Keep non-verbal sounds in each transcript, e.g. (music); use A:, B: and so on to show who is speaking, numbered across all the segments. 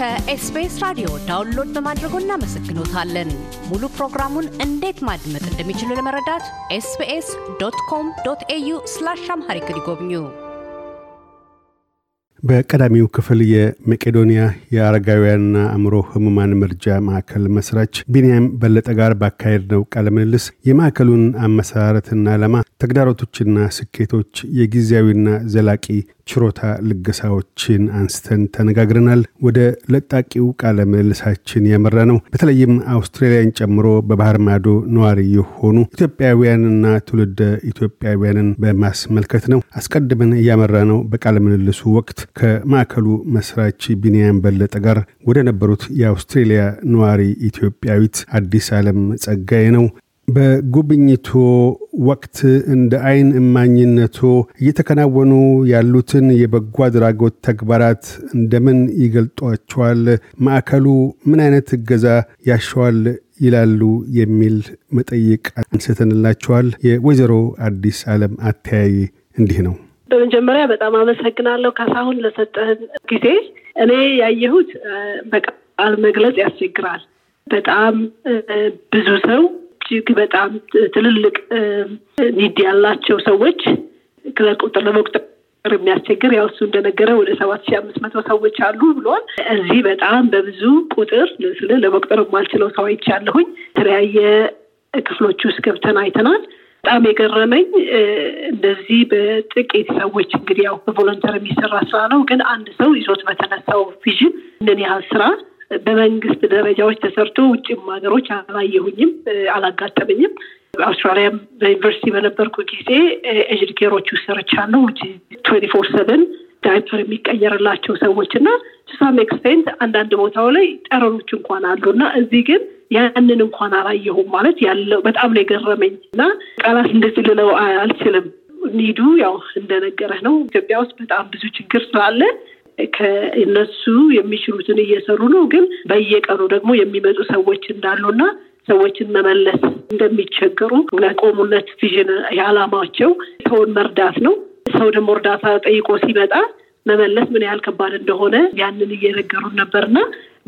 A: ከ SBS ራዲዮ download በማድረጎ እናመሰግኖታለን። ሙሉ ፕሮግራሙን እንዴት ማድመጥ እንደሚችሉ ለመረዳት SBS dot com dot au slash Amharic ይጎብኙ።
B: በቀዳሚው ክፍል የመቄዶንያ የአረጋውያንና አእምሮ ህሙማን መርጃ ማዕከል መስራች ቢንያም በለጠ ጋር ባካሄድነው ቃለ ምልልስ የማዕከሉን አመሰራረትና ዓላማ፣ ተግዳሮቶችና ስኬቶች፣ የጊዜያዊና ዘላቂ ችሮታ ልገሳዎችን አንስተን ተነጋግረናል። ወደ ለጣቂው ቃለ ምልልሳችን ያመራ ነው። በተለይም አውስትራሊያን ጨምሮ በባህር ማዶ ነዋሪ የሆኑ ኢትዮጵያውያንና ትውልደ ኢትዮጵያውያንን በማስመልከት ነው። አስቀድመን እያመራ ነው በቃለ ምልልሱ ወቅት ከማዕከሉ መስራች ቢንያም በለጠ ጋር ወደ ነበሩት የአውስትሬሊያ ነዋሪ ኢትዮጵያዊት አዲስ ዓለም ጸጋዬ ነው። በጉብኝቶ ወቅት እንደ አይን እማኝነቶ እየተከናወኑ ያሉትን የበጎ አድራጎት ተግባራት እንደምን ይገልጧቸዋል? ማዕከሉ ምን አይነት እገዛ ያሸዋል ይላሉ? የሚል መጠይቅ አንስተንላቸዋል። የወይዘሮ አዲስ ዓለም አተያይ እንዲህ ነው።
C: በመጀመሪያ በጣም አመሰግናለሁ ካሳሁን ለሰጠህን ጊዜ። እኔ ያየሁት በቃል መግለጽ ያስቸግራል። በጣም ብዙ ሰው እጅግ በጣም ትልልቅ need ያላቸው ሰዎች ለቁጥር ለመቁጠር የሚያስቸግር ያው እሱ እንደነገረ ወደ ሰባት ሺህ አምስት መቶ ሰዎች አሉ ብሏል። እዚህ በጣም በብዙ ቁጥር ስለ ለመቁጠር የማልችለው ሰው አይቻለሁኝ። የተለያየ ክፍሎች ውስጥ ገብተን አይተናል። በጣም የገረመኝ እንደዚህ በጥቂት ሰዎች እንግዲህ ያው በ volunteer የሚሰራ ስራ ነው፣ ግን አንድ ሰው ይዞት በተነሳው vision ምን ያህል ስራ በመንግስት ደረጃዎች ተሰርቶ ውጭም ሀገሮች አላየሁኝም፣ አላጋጠመኝም። አውስትራሊያም በዩኒቨርሲቲ በነበርኩ ጊዜ aged ውስጥ ሰርቻለሁ። twenty four seven diaper የሚቀየርላቸው ሰዎች እና some extent አንዳንድ ቦታው ላይ ጠረኖች እንኳን አሉ እና እዚህ ግን ያንን እንኳን አላየሁም። ማለት ያለው በጣም ነው የገረመኝ እና ቃላት እንደዚህ ልለው አልችልም። need ኡ ያው እንደነገረህ ነው። ኢትዮጵያ ውስጥ በጣም ብዙ ችግር ስላለ ከእነሱ የሚችሉትን እየሰሩ ነው። ግን በየቀኑ ደግሞ የሚመጡ ሰዎች እንዳሉና ሰዎችን መመለስ እንደሚቸገሩ ለቆሙለት vision የዓላማቸው ሰውን መርዳት ነው። ሰው ደግሞ እርዳታ ጠይቆ ሲመጣ መመለስ ምን ያህል ከባድ እንደሆነ ያንን እየነገሩን ነበርና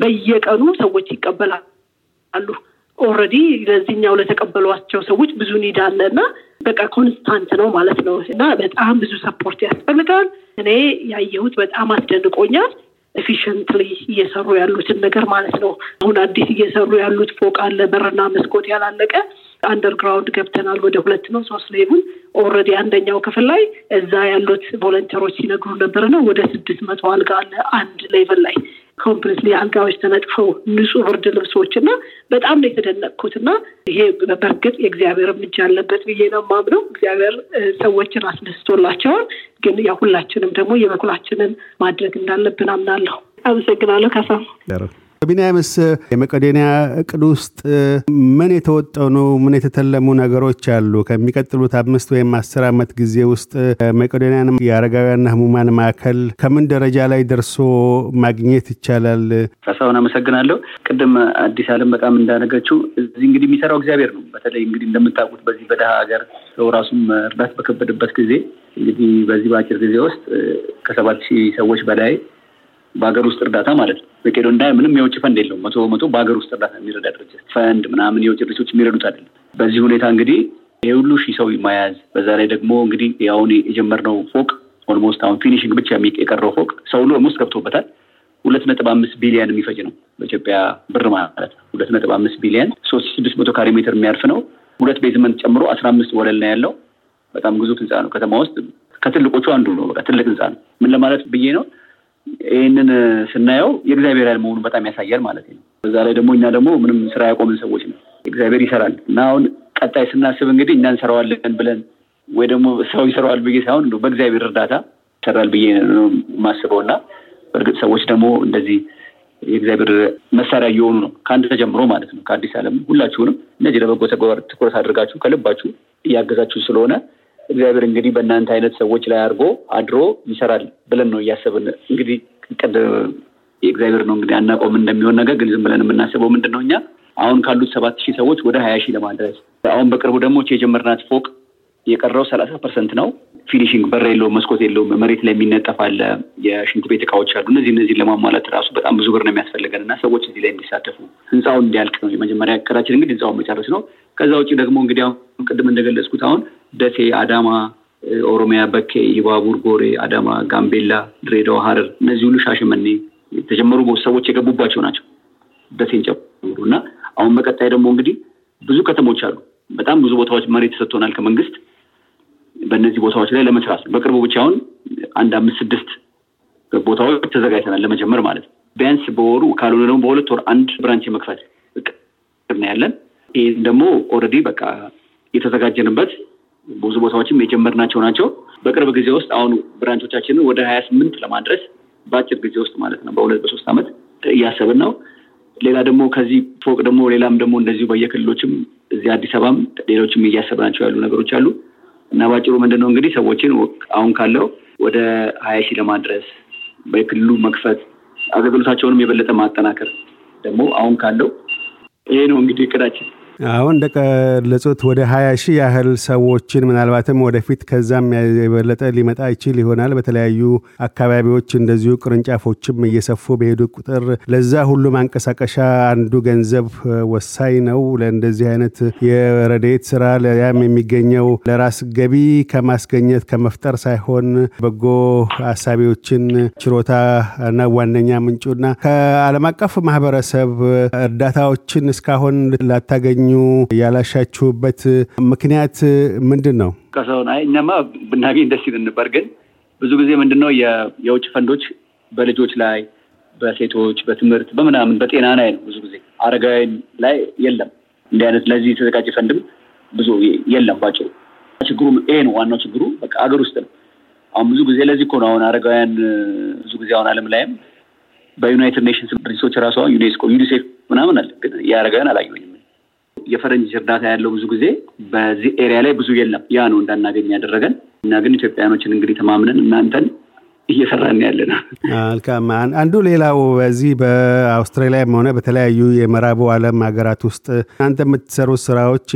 C: በየቀኑ ሰዎች ይቀበላሉ። already ለዚህኛው ለተቀበሏቸው ሰዎች ብዙ need አለ እና በቃ constant ነው ማለት ነው እና በጣም ብዙ support ያስፈልጋል። እኔ ያየሁት በጣም አስደንቆኛል። efficiently እየሰሩ ያሉትን ነገር ማለት ነው። አሁን አዲስ እየሰሩ ያሉት ፎቅ አለ፣ በርና መስኮት ያላለቀ underground ገብተናል። ወደ ሁለት ነው ሶስት level already አንደኛው ክፍል ላይ እዛ ያሉት volunteer ኦች ሲነግሩ ነበር ነው ወደ ስድስት መቶ አልጋ አለ አንድ level ላይ completely አልጋዎች ተነጥፈው ንጹህ ብርድ ልብሶች እና በጣም ነው የተደነቅኩት። እና ይሄ በእርግጥ የእግዚአብሔር እርምጃ አለበት ብዬ ነው የማምነው። እግዚአብሔር ሰዎችን አስደስቶላቸዋል። ግን ያው ሁላችንም ደግሞ የበኩላችንን ማድረግ እንዳለብን አምናለሁ። አመሰግናለሁ ካሳ።
B: ቢንያምስ የመቄዶንያ እቅድ ውስጥ ምን የተወጠኑ ምን የተተለሙ ነገሮች አሉ? ከሚቀጥሉት አምስት ወይም አስር ዓመት ጊዜ ውስጥ መቄዶንያን የአረጋውያንና ህሙማን ማዕከል ከምን ደረጃ ላይ ደርሶ ማግኘት ይቻላል?
D: ካሳሁን አመሰግናለሁ። ቅድም አዲስ ዓለም በጣም እንዳነገችው እዚህ እንግዲህ የሚሰራው እግዚአብሔር ነው። በተለይ እንግዲህ እንደምታውቁት በዚህ በደሃ ሀገር ሰው ራሱን መርዳት በከበደበት ጊዜ እንግዲህ በዚህ በአጭር ጊዜ ውስጥ ከሰባት ሺህ ሰዎች በላይ በሀገር ውስጥ እርዳታ ማለት ነው። መቄዶንያ ምንም የውጭ ፈንድ የለውም። መቶ በመቶ በሀገር ውስጥ እርዳታ የሚረዳ ድርጅት ፈንድ ምናምን የውጭ ድርጅቶች የሚረዱት አይደለም። በዚህ ሁኔታ እንግዲህ ይህ ሁሉ ሺህ ሰው መያዝ በዛ ላይ ደግሞ እንግዲህ አሁን የጀመርነው ፎቅ almost አሁን finishing ብቻ የቀረው ፎቅ ሰው ሁሉ almost ገብቶበታል። ሁለት ነጥብ አምስት ቢሊየን የሚፈጅ ነው በኢትዮጵያ ብር ማለት ነው። ሁለት ነጥብ አምስት ቢሊየን ሶስት ስድስት መቶ ካሬ ሜትር የሚያርፍ ነው። ሁለት basement ጨምሮ አስራ አምስት ወለል ነው ያለው። በጣም ግዙፍ ህንፃ ነው። ከተማ ውስጥ ከትልልቆቹ አንዱ ነው። በቃ ትልቅ ህንፃ ነው። ምን ለማለት ብዬ ነው ይህንን ስናየው የእግዚአብሔር ያህል መሆኑ በጣም ያሳያል ማለት ነው። በዛ ላይ ደግሞ እኛ ደግሞ ምንም ስራ ያቆምን ሰዎች ነው። እግዚአብሔር ይሰራል እና አሁን ቀጣይ ስናስብ እንግዲህ እኛ እንሰራዋለን ብለን ወይ ደግሞ ሰው ይሰራዋል ብዬ ሳይሆን በእግዚአብሔር እርዳታ ይሰራል ብዬ ነው የማስበው እና በእርግጥ ሰዎች ደግሞ እንደዚህ የእግዚአብሔር መሳሪያ እየሆኑ ነው ከአንድ ተጀምሮ ማለት ነው። ከአዲስ ዓለም ሁላችሁንም እነዚህ ለበጎ ተግባር ትኩረት አድርጋችሁ ከልባችሁ እያገዛችሁ ስለሆነ እግዚአብሔር እንግዲህ በእናንተ አይነት ሰዎች ላይ አድርጎ አድሮ ይሰራል ብለን ነው እያሰብን እንግዲህ ዕቅድ የእግዚአብሔር ነው እንግዲህ አናውቀውም እንደሚሆን ነገር ግን ዝም ብለን የምናስበው ምንድን ነው እኛ? አሁን ካሉት ሰባት ሺህ ሰዎች ወደ ሀያ ሺህ ለማድረስ አሁን በቅርቡ ደግሞ የጀመርናት ፎቅ የቀረው ሰላሳ percent ነው። finishing በር የለውም፣ መስኮት የለውም፣ መሬት ላይ የሚነጠፍ አለ፣ የሽንት ቤት እቃዎች አሉ። እነዚህ እነዚህን ለማሟላት ራሱ በጣም ብዙ ብር ነው የሚያስፈልገን እና ሰዎች እዚህ ላይ እንዲሳተፉ ህንፃውን እንዲያልቅ ነው የመጀመሪያ እቅዳችን። እንግዲህ ህንፃውን መጨረስ ነው። ከዛ ውጭ ደግሞ እንግዲህ አሁን ቅድም እንደገለጽኩት አሁን ደሴ፣ አዳማ፣ ኦሮሚያ፣ በኬ፣ ኢሉባቡር፣ ጎሬ፣ አዳማ፣ ጋምቤላ፣ ድሬዳዋ፣ ሀረር እነዚህ ሁሉ ሻሸመኔ የተጀመሩ ሰዎች የገቡባቸው ናቸው ደሴን ጨምሮ እና አሁን በቀጣይ ደግሞ እንግዲህ ብዙ ከተሞች አሉ። በጣም ብዙ ቦታዎች መሬት ተሰጥቶናል ከመንግስት በእነዚህ ቦታዎች ላይ ለመስራት ነው። በቅርቡ ብቻ አሁን አንድ አምስት ስድስት ቦታዎች ተዘጋጅተናል ለመጀመር ማለት ነው። ቢያንስ በወሩ ካልሆነ ደግሞ በሁለት ወር አንድ branch የመክፈት ነው ያለን። ይህም ደግሞ already በቃ የተዘጋጀንበት ብዙ ቦታዎችም የጀመርናቸው ናቸው። በቅርብ ጊዜ ውስጥ አሁን branch ኦቻችንን ወደ ሀያ ስምንት ለማድረስ በአጭር ጊዜ ውስጥ ማለት ነው በሁለት በሶስት ዓመት እያሰብን ነው። ሌላ ደግሞ ከዚህ ፎቅ ደግሞ ሌላም ደግሞ እንደዚሁ በየክልሎችም እዚህ አዲስ አበባም ሌሎችም እያሰብናቸው ያሉ ነገሮች አሉ እና ባጭሩ ምንድን ነው እንግዲህ ሰዎችን አሁን ካለው ወደ ሀያ ሺህ ለማድረስ በክልሉ መክፈት አገልግሎታቸውንም የበለጠ ማጠናከር ደግሞ አሁን ካለው ይሄ ነው እንግዲህ እቅዳችን።
B: አሁን እንደገለጹት ወደ ሀያ ሺህ ያህል ሰዎችን ምናልባትም ወደፊት ከዛም የበለጠ ሊመጣ ይችል ይሆናል። በተለያዩ አካባቢዎች እንደዚሁ ቅርንጫፎችም እየሰፉ በሄዱ ቁጥር ለዛ ሁሉ ማንቀሳቀሻ አንዱ ገንዘብ ወሳኝ ነው። ለእንደዚህ አይነት የረድኤት ስራ ያም የሚገኘው ለራስ ገቢ ከማስገኘት ከመፍጠር ሳይሆን በጎ አሳቢዎችን ችሮታ ነው ዋነኛ ምንጩና ከዓለም አቀፍ ማህበረሰብ እርዳታዎችን እስካሁን ላታገኙ ያላሻችሁበት ምክንያት ምንድን ነው?
D: ከሰውን አይ እኛማ ብናገኝ ደስ ይለን ነበር። ግን ብዙ ጊዜ ምንድን ነው የውጭ ፈንዶች በልጆች ላይ፣ በሴቶች፣ በትምህርት፣ በምናምን በጤና ላይ ነው ብዙ ጊዜ አረጋውያን ላይ የለም። እንዲህ አይነት ለዚህ የተዘጋጀ ፈንድም ብዙ የለም። ችግሩ ይሄ ነው። ዋናው ችግሩ በቃ ሀገር ውስጥ ነው። አሁን ብዙ ጊዜ ለዚህ እኮ ነው አሁን አረጋውያን ብዙ ጊዜ አሁን ዓለም ላይም በ United Nations ድርጅቶች ራሱ ዩኔስኮ ዩኒሴፍ ምናምን አለ፣ ግን የአረጋውያን አላየሁኝም። የፈረንጅ እርዳታ ያለው ብዙ ጊዜ በዚህ area ላይ ብዙ የለም። ያ ነው እንዳናገኝ ያደረገን እና ግን ኢትዮጵያውያኖችን እንግዲህ ተማምነን እናንተን እየሰራን ያለ ነው።
B: መልካም። አንዱ ሌላው በዚህ በአውስትራሊያም ሆነ በተለያዩ የምዕራቡ ዓለም ሀገራት ውስጥ እናንተ የምትሰሩት ስራዎች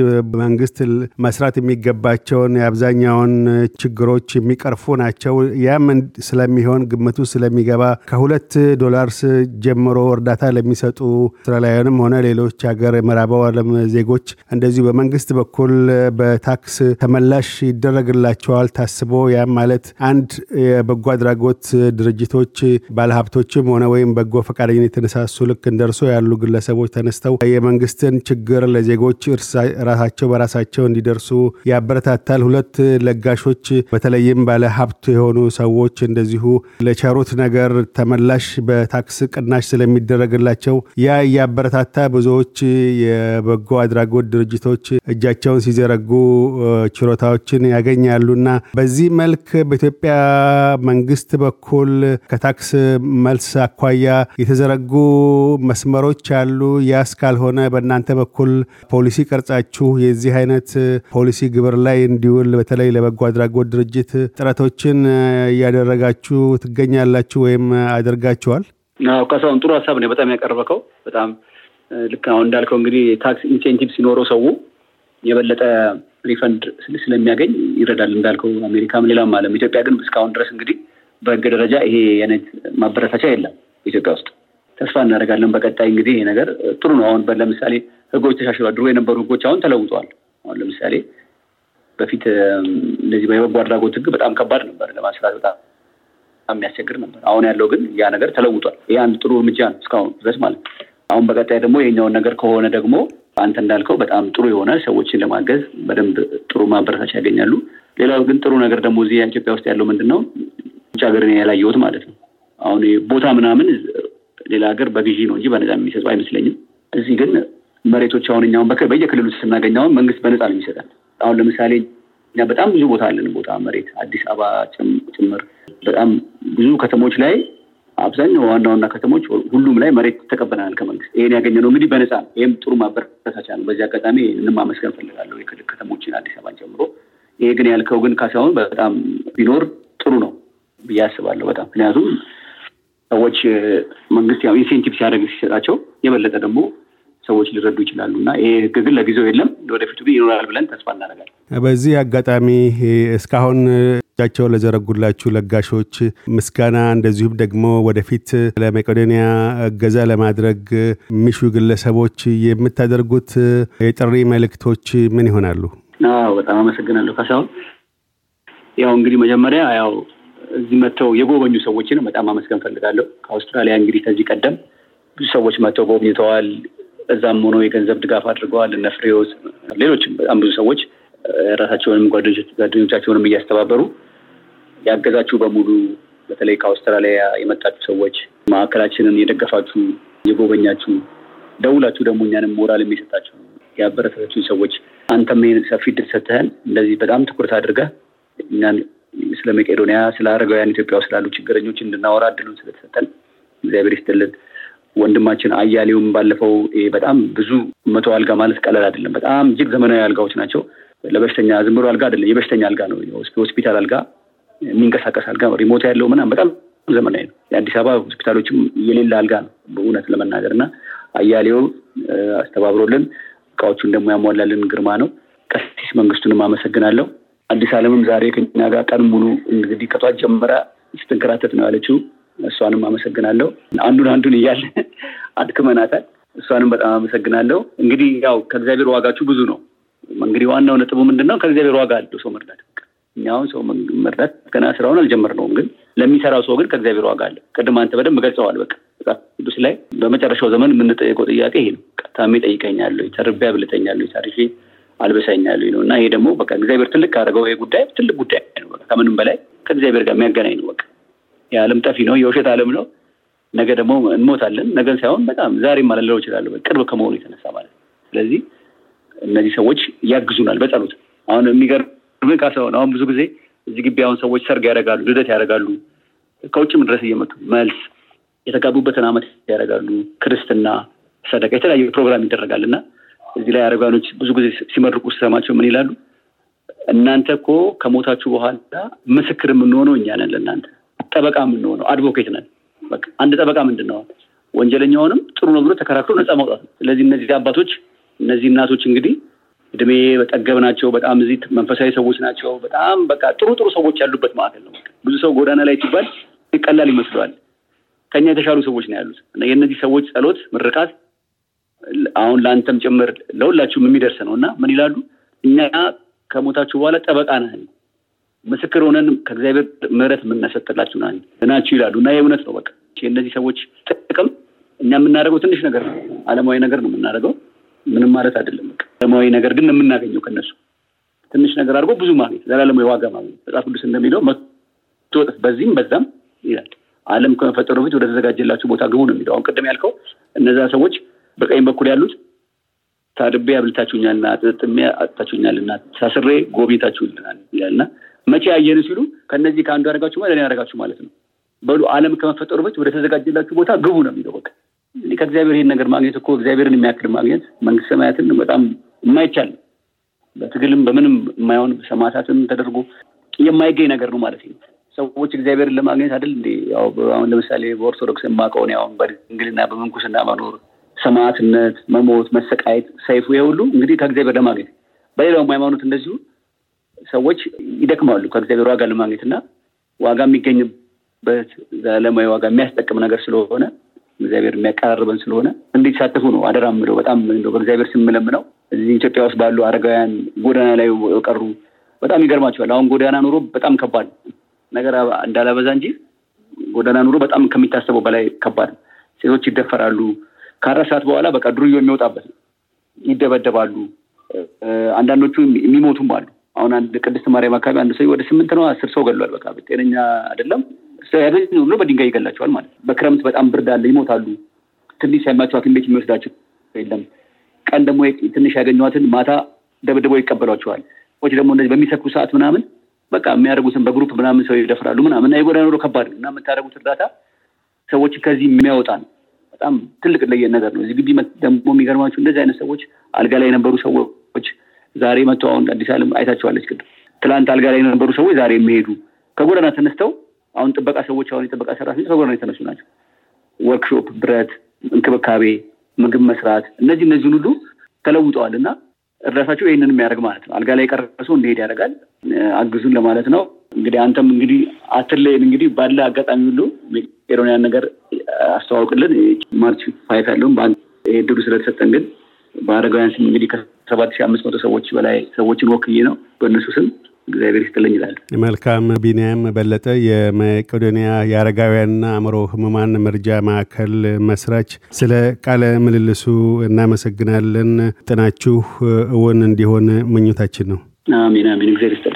B: መንግስት መስራት የሚገባቸውን የአብዛኛውን ችግሮች የሚቀርፉ ናቸው። ያም ስለሚሆን ግምቱ ስለሚገባ ከሁለት ዶላርስ ጀምሮ እርዳታ ለሚሰጡ አውስትራሊያውያንም ሆነ ሌሎች ሀገር ምዕራባዊ ዓለም ዜጎች እንደዚሁ በመንግስት በኩል በታክስ ተመላሽ ይደረግላቸዋል ታስቦ ያም ማለት አንድ የበጎ አድራጎት ድርጅቶች ባለሀብቶችም ሆነ ወይም በጎ ፈቃደኝነት የተነሳሱ ልክ እንደርሶ ያሉ ግለሰቦች ተነስተው የመንግስትን ችግር ለዜጎች ራሳቸው በራሳቸው እንዲደርሱ ያበረታታል። ሁለት ለጋሾች በተለይም ባለ ሀብት የሆኑ ሰዎች እንደዚሁ ለቸሩት ነገር ተመላሽ በታክስ ቅናሽ ስለሚደረግላቸው ያ እያበረታታ ብዙዎች የበጎ አድራጎት ድርጅቶች እጃቸውን ሲዘረጉ ችሮታዎችን ያገኛሉና በዚህ መልክ በኢትዮጵያ መንግስት በኩል ከታክስ መልስ አኳያ የተዘረጉ መስመሮች አሉ። ያስ ካልሆነ በእናንተ በኩል ፖሊሲ ቀርጻችሁ የዚህ አይነት ፖሊሲ ግብር ላይ እንዲውል በተለይ ለበጎ አድራጎት ድርጅት ጥረቶችን እያደረጋችሁ ትገኛላችሁ ወይም አድርጋችኋል?
D: ካሳሁን ጥሩ ሀሳብ ነው በጣም ያቀረበከው። በጣም ልክ አሁን እንዳልከው እንግዲህ tax incentive ሲኖረው ሰው የበለጠ refund ስለሚያገኝ ይረዳል። እንዳልከው አሜሪካም ሌላም አለም። ኢትዮጵያ ግን እስካሁን ድረስ እንግዲህ በህግ ደረጃ ይሄ የነት ማበረታቻ የለም ኢትዮጵያ ውስጥ። ተስፋ እናደርጋለን በቀጣይ እንግዲህ ይሄ ነገር ጥሩ ነው። አሁን ለምሳሌ ህጎች ተሻሽሏል። ድሮ የነበሩ ህጎች አሁን ተለውጠዋል። አሁን ለምሳሌ በፊት እንደዚህ በበጎ አድራጎት ህግ በጣም ከባድ ነበር ለማስራት በጣም የሚያስቸግር ነበር። አሁን ያለው ግን ያ ነገር ተለውጧል። ይሄ አንድ ጥሩ እርምጃ ነው እስካሁን ድረስ ማለት አሁን በቀጣይ ደግሞ የኛውን ነገር ከሆነ ደግሞ አንተ እንዳልከው በጣም ጥሩ የሆነ ሰዎችን ለማገዝ በደንብ ጥሩ ማበረታቻ ያገኛሉ። ሌላው ግን ጥሩ ነገር ደግሞ እዚህ ኢትዮጵያ ውስጥ ያለው ምንድን ነው ውጭ ሀገር ያላየሁት ማለት ነው። አሁን ቦታ ምናምን ሌላ ሀገር በግዢ ነው እንጂ በነፃ የሚሰጡ አይመስለኝም። እዚህ ግን መሬቶች አሁን እኛውን በየክልሉ ስናገኝ አሁን መንግስት በነፃ ነው የሚሰጠን። አሁን ለምሳሌ እኛ በጣም ብዙ ቦታ አለን ቦታ መሬት አዲስ አበባ ጭምር በጣም ብዙ ከተሞች ላይ አብዛኛው ዋና ዋና ከተሞች ሁሉም ላይ መሬት ተቀበለናል ከመንግስት። ይሄን ያገኘነው እንግዲህ በነፃ ነው። ይህም ጥሩ ማበረታቻ ነው። በዚህ አጋጣሚ እንማመስገን ፈልጋለሁ የክልል ከተሞችን አዲስ አበባን ጨምሮ። ይሄ ግን ያልከው ግን ካሳሁን በጣም ቢኖር ጥሩ ነው ብዬ አስባለሁ። በጣም ምክንያቱም ሰዎች መንግስት ያው incentive ሲያደርግ ሲሰጣቸው የበለጠ ደግሞ ሰዎች ሊረዱ ይችላሉ እና ይሄ ህግ ግን ለጊዜው የለም። ወደፊቱ ግን ይኖራል ብለን ተስፋ እናደርጋለን።
B: በዚህ አጋጣሚ እስካሁን እጃቸው ለዘረጉላችሁ ለጋሾች ምስጋና፣ እንደዚሁም ደግሞ ወደፊት ለመቄዶንያ እገዛ ለማድረግ የሚሹ ግለሰቦች የምታደርጉት የጥሪ መልእክቶች ምን ይሆናሉ?
D: አዎ በጣም አመሰግናለሁ ካሳሁን። ያው እንግዲህ መጀመሪያ ያው እዚህ መጥተው የጎበኙ ሰዎችን በጣም አመስገን ፈልጋለሁ። ከአውስትራሊያ እንግዲህ ከዚህ ቀደም ብዙ ሰዎች መጥተው ጎብኝተዋል። እዛም ሆኖ የገንዘብ ድጋፍ አድርገዋል። እነ ፍሬዎት፣ ሌሎችም በጣም ብዙ ሰዎች ራሳቸውንም ጓደኞቻቸውንም እያስተባበሩ ያገዛችሁ በሙሉ በተለይ ከአውስትራሊያ የመጣችሁ ሰዎች ማዕከላችንን የደገፋችሁ የጎበኛችሁ፣ ደውላችሁ ደግሞ እኛንም ሞራል የሚሰጣችሁ ያበረታታችሁ ሰዎች አንተም ሰፊ ድል ሰጥተህን እንደዚህ በጣም ትኩረት አድርገህ እኛን ስለ መቄዶንያ ስለ አረጋውያን ኢትዮጵያ ውስጥ ስላሉ ችግረኞች እንድናወራ እድሉን ስለተሰጠን እግዚአብሔር ይስጥልን። ወንድማችን አያሌውም ባለፈው በጣም ብዙ መቶ አልጋ ማለት ቀለል አይደለም። በጣም እጅግ ዘመናዊ አልጋዎች ናቸው። ለበሽተኛ ዝም ብሎ አልጋ አይደለም፣ የበሽተኛ አልጋ ነው። ሆስፒታል አልጋ፣ የሚንቀሳቀስ አልጋ፣ ሪሞት ያለው ምናምን በጣም ዘመናዊ ነው። የአዲስ አበባ ሆስፒታሎችም የሌለ አልጋ ነው በእውነት ለመናገር እና አያሌው አስተባብሮልን እቃዎቹን ደግሞ ያሟላልን ግርማ ነው። ቀሲስ መንግስቱንም አመሰግናለሁ። አዲስ አለምም ዛሬ ከኛ ጋር ቀን ሙሉ እንግዲህ ከጧት ጀምራ ስትንከራተት ነው ያለችው። እሷንም አመሰግናለሁ። አንዱን አንዱን እያለ (laughs) አድክመናታል። እሷንም በጣም አመሰግናለሁ። እንግዲህ ያው ከእግዚአብሔር ዋጋችሁ ብዙ ነው። እንግዲህ ዋናው ነጥቡ ምንድን? ከእግዚአብሔር ዋጋ አለው ሰው መርዳት። እኛ ሰው መርዳት ገና ስራውን አልጀመርነውም፣ ግን ለሚሰራው ሰው ግን ከእግዚአብሔር ዋጋ አለ። ቅድም አንተ በደንብ ገልጸዋል። በቃ ቅዱስ ላይ በመጨረሻው ዘመን የምንጠየቀው ጥያቄ ይሄ ነው። ታሜ ጠይቀኛለሁ፣ ተርቤ አብልተኛለሁ፣ ታሪሼ አልበሳኛለሁ ነው እና ይሄ ደግሞ በቃ እግዚአብሔር ትልቅ ካደረገው ይሄ ጉዳይ ትልቅ ጉዳይ ነው። በቃ ከምንም በላይ ከእግዚአብሔር ጋር የሚያገናኝ ነው። በቃ የዓለም ጠፊ ነው፣ የውሸት ዓለም ነው። ነገ ደግሞ እንሞታለን። ነገን ሳይሆን በጣም ዛሬም አላለው ይችላሉ፣ ቅርብ ከመሆኑ የተነሳ ማለት ነው። ስለዚህ እነዚህ ሰዎች ያግዙናል በጸሎት አሁን የሚገርም ካሳሁን አሁን ብዙ ጊዜ እዚህ ግቢ አሁን ሰዎች ሰርግ ያደርጋሉ፣ ልደት ያደርጋሉ፣ ከውጭም ድረስ እየመጡ መልስ የተጋቡበትን ዓመት ያደርጋሉ፣ ክርስትና፣ ሰደቃ፣ የተለያዩ ፕሮግራም ይደረጋል እና እዚህ ላይ አረጋኖች ብዙ ጊዜ ሲመርቁ ስሰማቸው ምን ይላሉ? እናንተ እኮ ከሞታችሁ በኋላ ምስክር የምንሆነው እኛ ነን፣ ለእናንተ ጠበቃ የምንሆነው አድቮኬት ነን። አንድ ጠበቃ ምንድን ነው ወንጀለኛውንም ጥሩ ነው ብሎ ተከራክሮ ነፃ ማውጣት ነው። ስለዚህ እነዚህ አባቶች እነዚህ እናቶች እንግዲህ እድሜ በጠገብ ናቸው። በጣም እዚህ መንፈሳዊ ሰዎች ናቸው። በጣም በቃ ጥሩ ጥሩ ሰዎች ያሉበት ማዕከል ነው። ብዙ ሰው ጎዳና ላይ ሲባል ቀላል ይመስለዋል። ከኛ የተሻሉ ሰዎች ነው ያሉት የእነዚህ ሰዎች ጸሎት፣ ምርቃት አሁን ለአንተም ጭምር ለሁላችሁም የሚደርስ ነው እና ምን ይላሉ? እኛ ከሞታችሁ በኋላ ጠበቃ ነን፣ ምስክር ሆነን ከእግዚአብሔር ምሕረት የምናሰጥላችሁ ናችሁ ይላሉ እና የእውነት ነው። በቃ የእነዚህ ሰዎች ጥቅም እኛ የምናደርገው ትንሽ ነገር ነው፣ ዓለማዊ ነገር ነው የምናደርገው ምንም ማለት አይደለም። በቃ ነገር ግን የምናገኘው ከነሱ ትንሽ ነገር አድርጎ ብዙ ማግኘት ዘላለማዊ ዋጋ ማግኘት መጽሐፍ ቅዱስ እንደሚለው መቶ በዚህም በዛም ይላል። ዓለም ከመፈጠሩ በፊት ወደ ተዘጋጀላችሁ ቦታ ግቡ ነው የሚለው። አሁን ቅድም ያልከው እነዛ ሰዎች በቀኝ በኩል ያሉት ታድቤ አብልታችሁኛልና ጥጥሜ አጥታችሁኛልና ሳስሬ ጎብኝታችሁልናል ይላልና መቼ ያየን ሲሉ ከእነዚህ ከአንዱ ያደረጋችሁ ማለት ያደረጋችሁ ማለት ነው። በሉ ዓለም ከመፈጠሩ በፊት ወደ ተዘጋጀላችሁ ቦታ ግቡ ነው የሚለው በቃ ከእግዚአብሔር ይህን ነገር ማግኘት እኮ እግዚአብሔርን የሚያክል ማግኘት መንግስት ሰማያትን በጣም የማይቻል በትግልም በምንም የማይሆን ሰማዕታትም ተደርጎ የማይገኝ ነገር ነው ማለት ነው። ሰዎች እግዚአብሔርን ለማግኘት አይደል እንዴ? ያው አሁን ለምሳሌ በኦርቶዶክስ የማውቀውን ያው በድንግልና በምንኩስና መኖር፣ ሰማዕትነት፣ መሞት፣ መሰቃየት፣ ሰይፉ ይሄ ሁሉ እንግዲህ ከእግዚአብሔር ለማግኘት በሌላውም ሃይማኖት እንደዚሁ ሰዎች ይደክማሉ ከእግዚአብሔር ዋጋ ለማግኘት እና ዋጋ የሚገኝበት ዘላለማዊ ዋጋ የሚያስጠቅም ነገር ስለሆነ እግዚአብሔር የሚያቀራርበን ስለሆነ እንዲሳተፉ ነው አደራ የምለው። በጣም በእግዚአብሔር ስም የምለምነው እዚህ ኢትዮጵያ ውስጥ ባሉ አረጋውያን ጎዳና ላይ የቀሩ በጣም ይገርማቸዋል። አሁን ጎዳና ኑሮ በጣም ከባድ ነገር እንዳላበዛ እንጂ ጎዳና ኑሮ በጣም ከሚታሰበው በላይ ከባድ ሴቶች ይደፈራሉ። ከአራት ሰዓት በኋላ በቃ ዱርዮ የሚወጣበት ይደበደባሉ። አንዳንዶቹ የሚሞቱም አሉ። አሁን አንድ ቅድስት ማርያም አካባቢ አንድ ሰው ወደ ስምንት ነው አስር ሰው ገሏል። በቃ ጤነኛ አይደለም ያገኝ ብሎ በድንጋይ ይገላቸዋል ማለት በክረምት በጣም ብርድ አለ፣ ይሞታሉ። ትንሽ ሳይማቸው ሐኪም ቤት የሚወስዳቸው የለም። ቀን ደግሞ ትንሽ ያገኟትን ማታ ደብድበው ይቀበሏቸዋል። ሰዎች ደግሞ እንደዚህ በሚሰክሩ ሰዓት ምናምን በቃ የሚያደርጉትን በ group ምናምን ሰው ይደፍራሉ ምናምን እና የጎዳና ኑሮ ከባድ እና የምታደርጉት እርዳታ ሰዎችን ከዚህ የሚያወጣ ነው። በጣም ትልቅ ለየ ነገር ነው። እዚህ ግቢ ደግሞ የሚገርማችሁ እንደዚህ አይነት ሰዎች አልጋ ላይ የነበሩ ሰዎች ዛሬ መጥተው አሁን አዲስ ዓለም አይታቸዋለች ቅድም። ትላንት አልጋ ላይ የነበሩ ሰዎች ዛሬ የሚሄዱ ከጎዳና ተነስተው አሁን ጥበቃ ሰዎች አሁን የጥበቃ ሰራተኞች ከጎዳና የተነሱ ናቸው። ወርክሾፕ፣ ብረት፣ እንክብካቤ ምግብ መስራት እነዚህ እነዚህን ሁሉ ተለውጠዋል እና እርዳታቸው ይህንን የሚያደርግ ማለት ነው። አልጋ ላይ የቀረ ሰው እንዲሄድ ያደርጋል። አግዙን ለማለት ነው። እንግዲህ አንተም እንግዲህ አትለይን። እንግዲህ ባለ አጋጣሚ ሁሉ መቄዶንያን ነገር አስተዋውቅልን። March five ያለውን ይሄ እድሉ ስለተሰጠን ግን በአረጋውያን ስም እንግዲህ ከሰባት ሺህ አምስት መቶ ሰዎች በላይ ሰዎችን ወክዬ ነው በእነሱ ስም እግዚአብሔር ይስጥልኝ ይላል።
B: መልካም። ቢንያም በለጠ የመቄዶንያ የአረጋውያንና አእምሮ ህሙማን መርጃ ማዕከል መስራች፣ ስለ ቃለ ምልልሱ እናመሰግናለን። ውጥናችሁ እውን እንዲሆን ምኞታችን ነው።
D: አሜን አሜን። እግዚአብሔር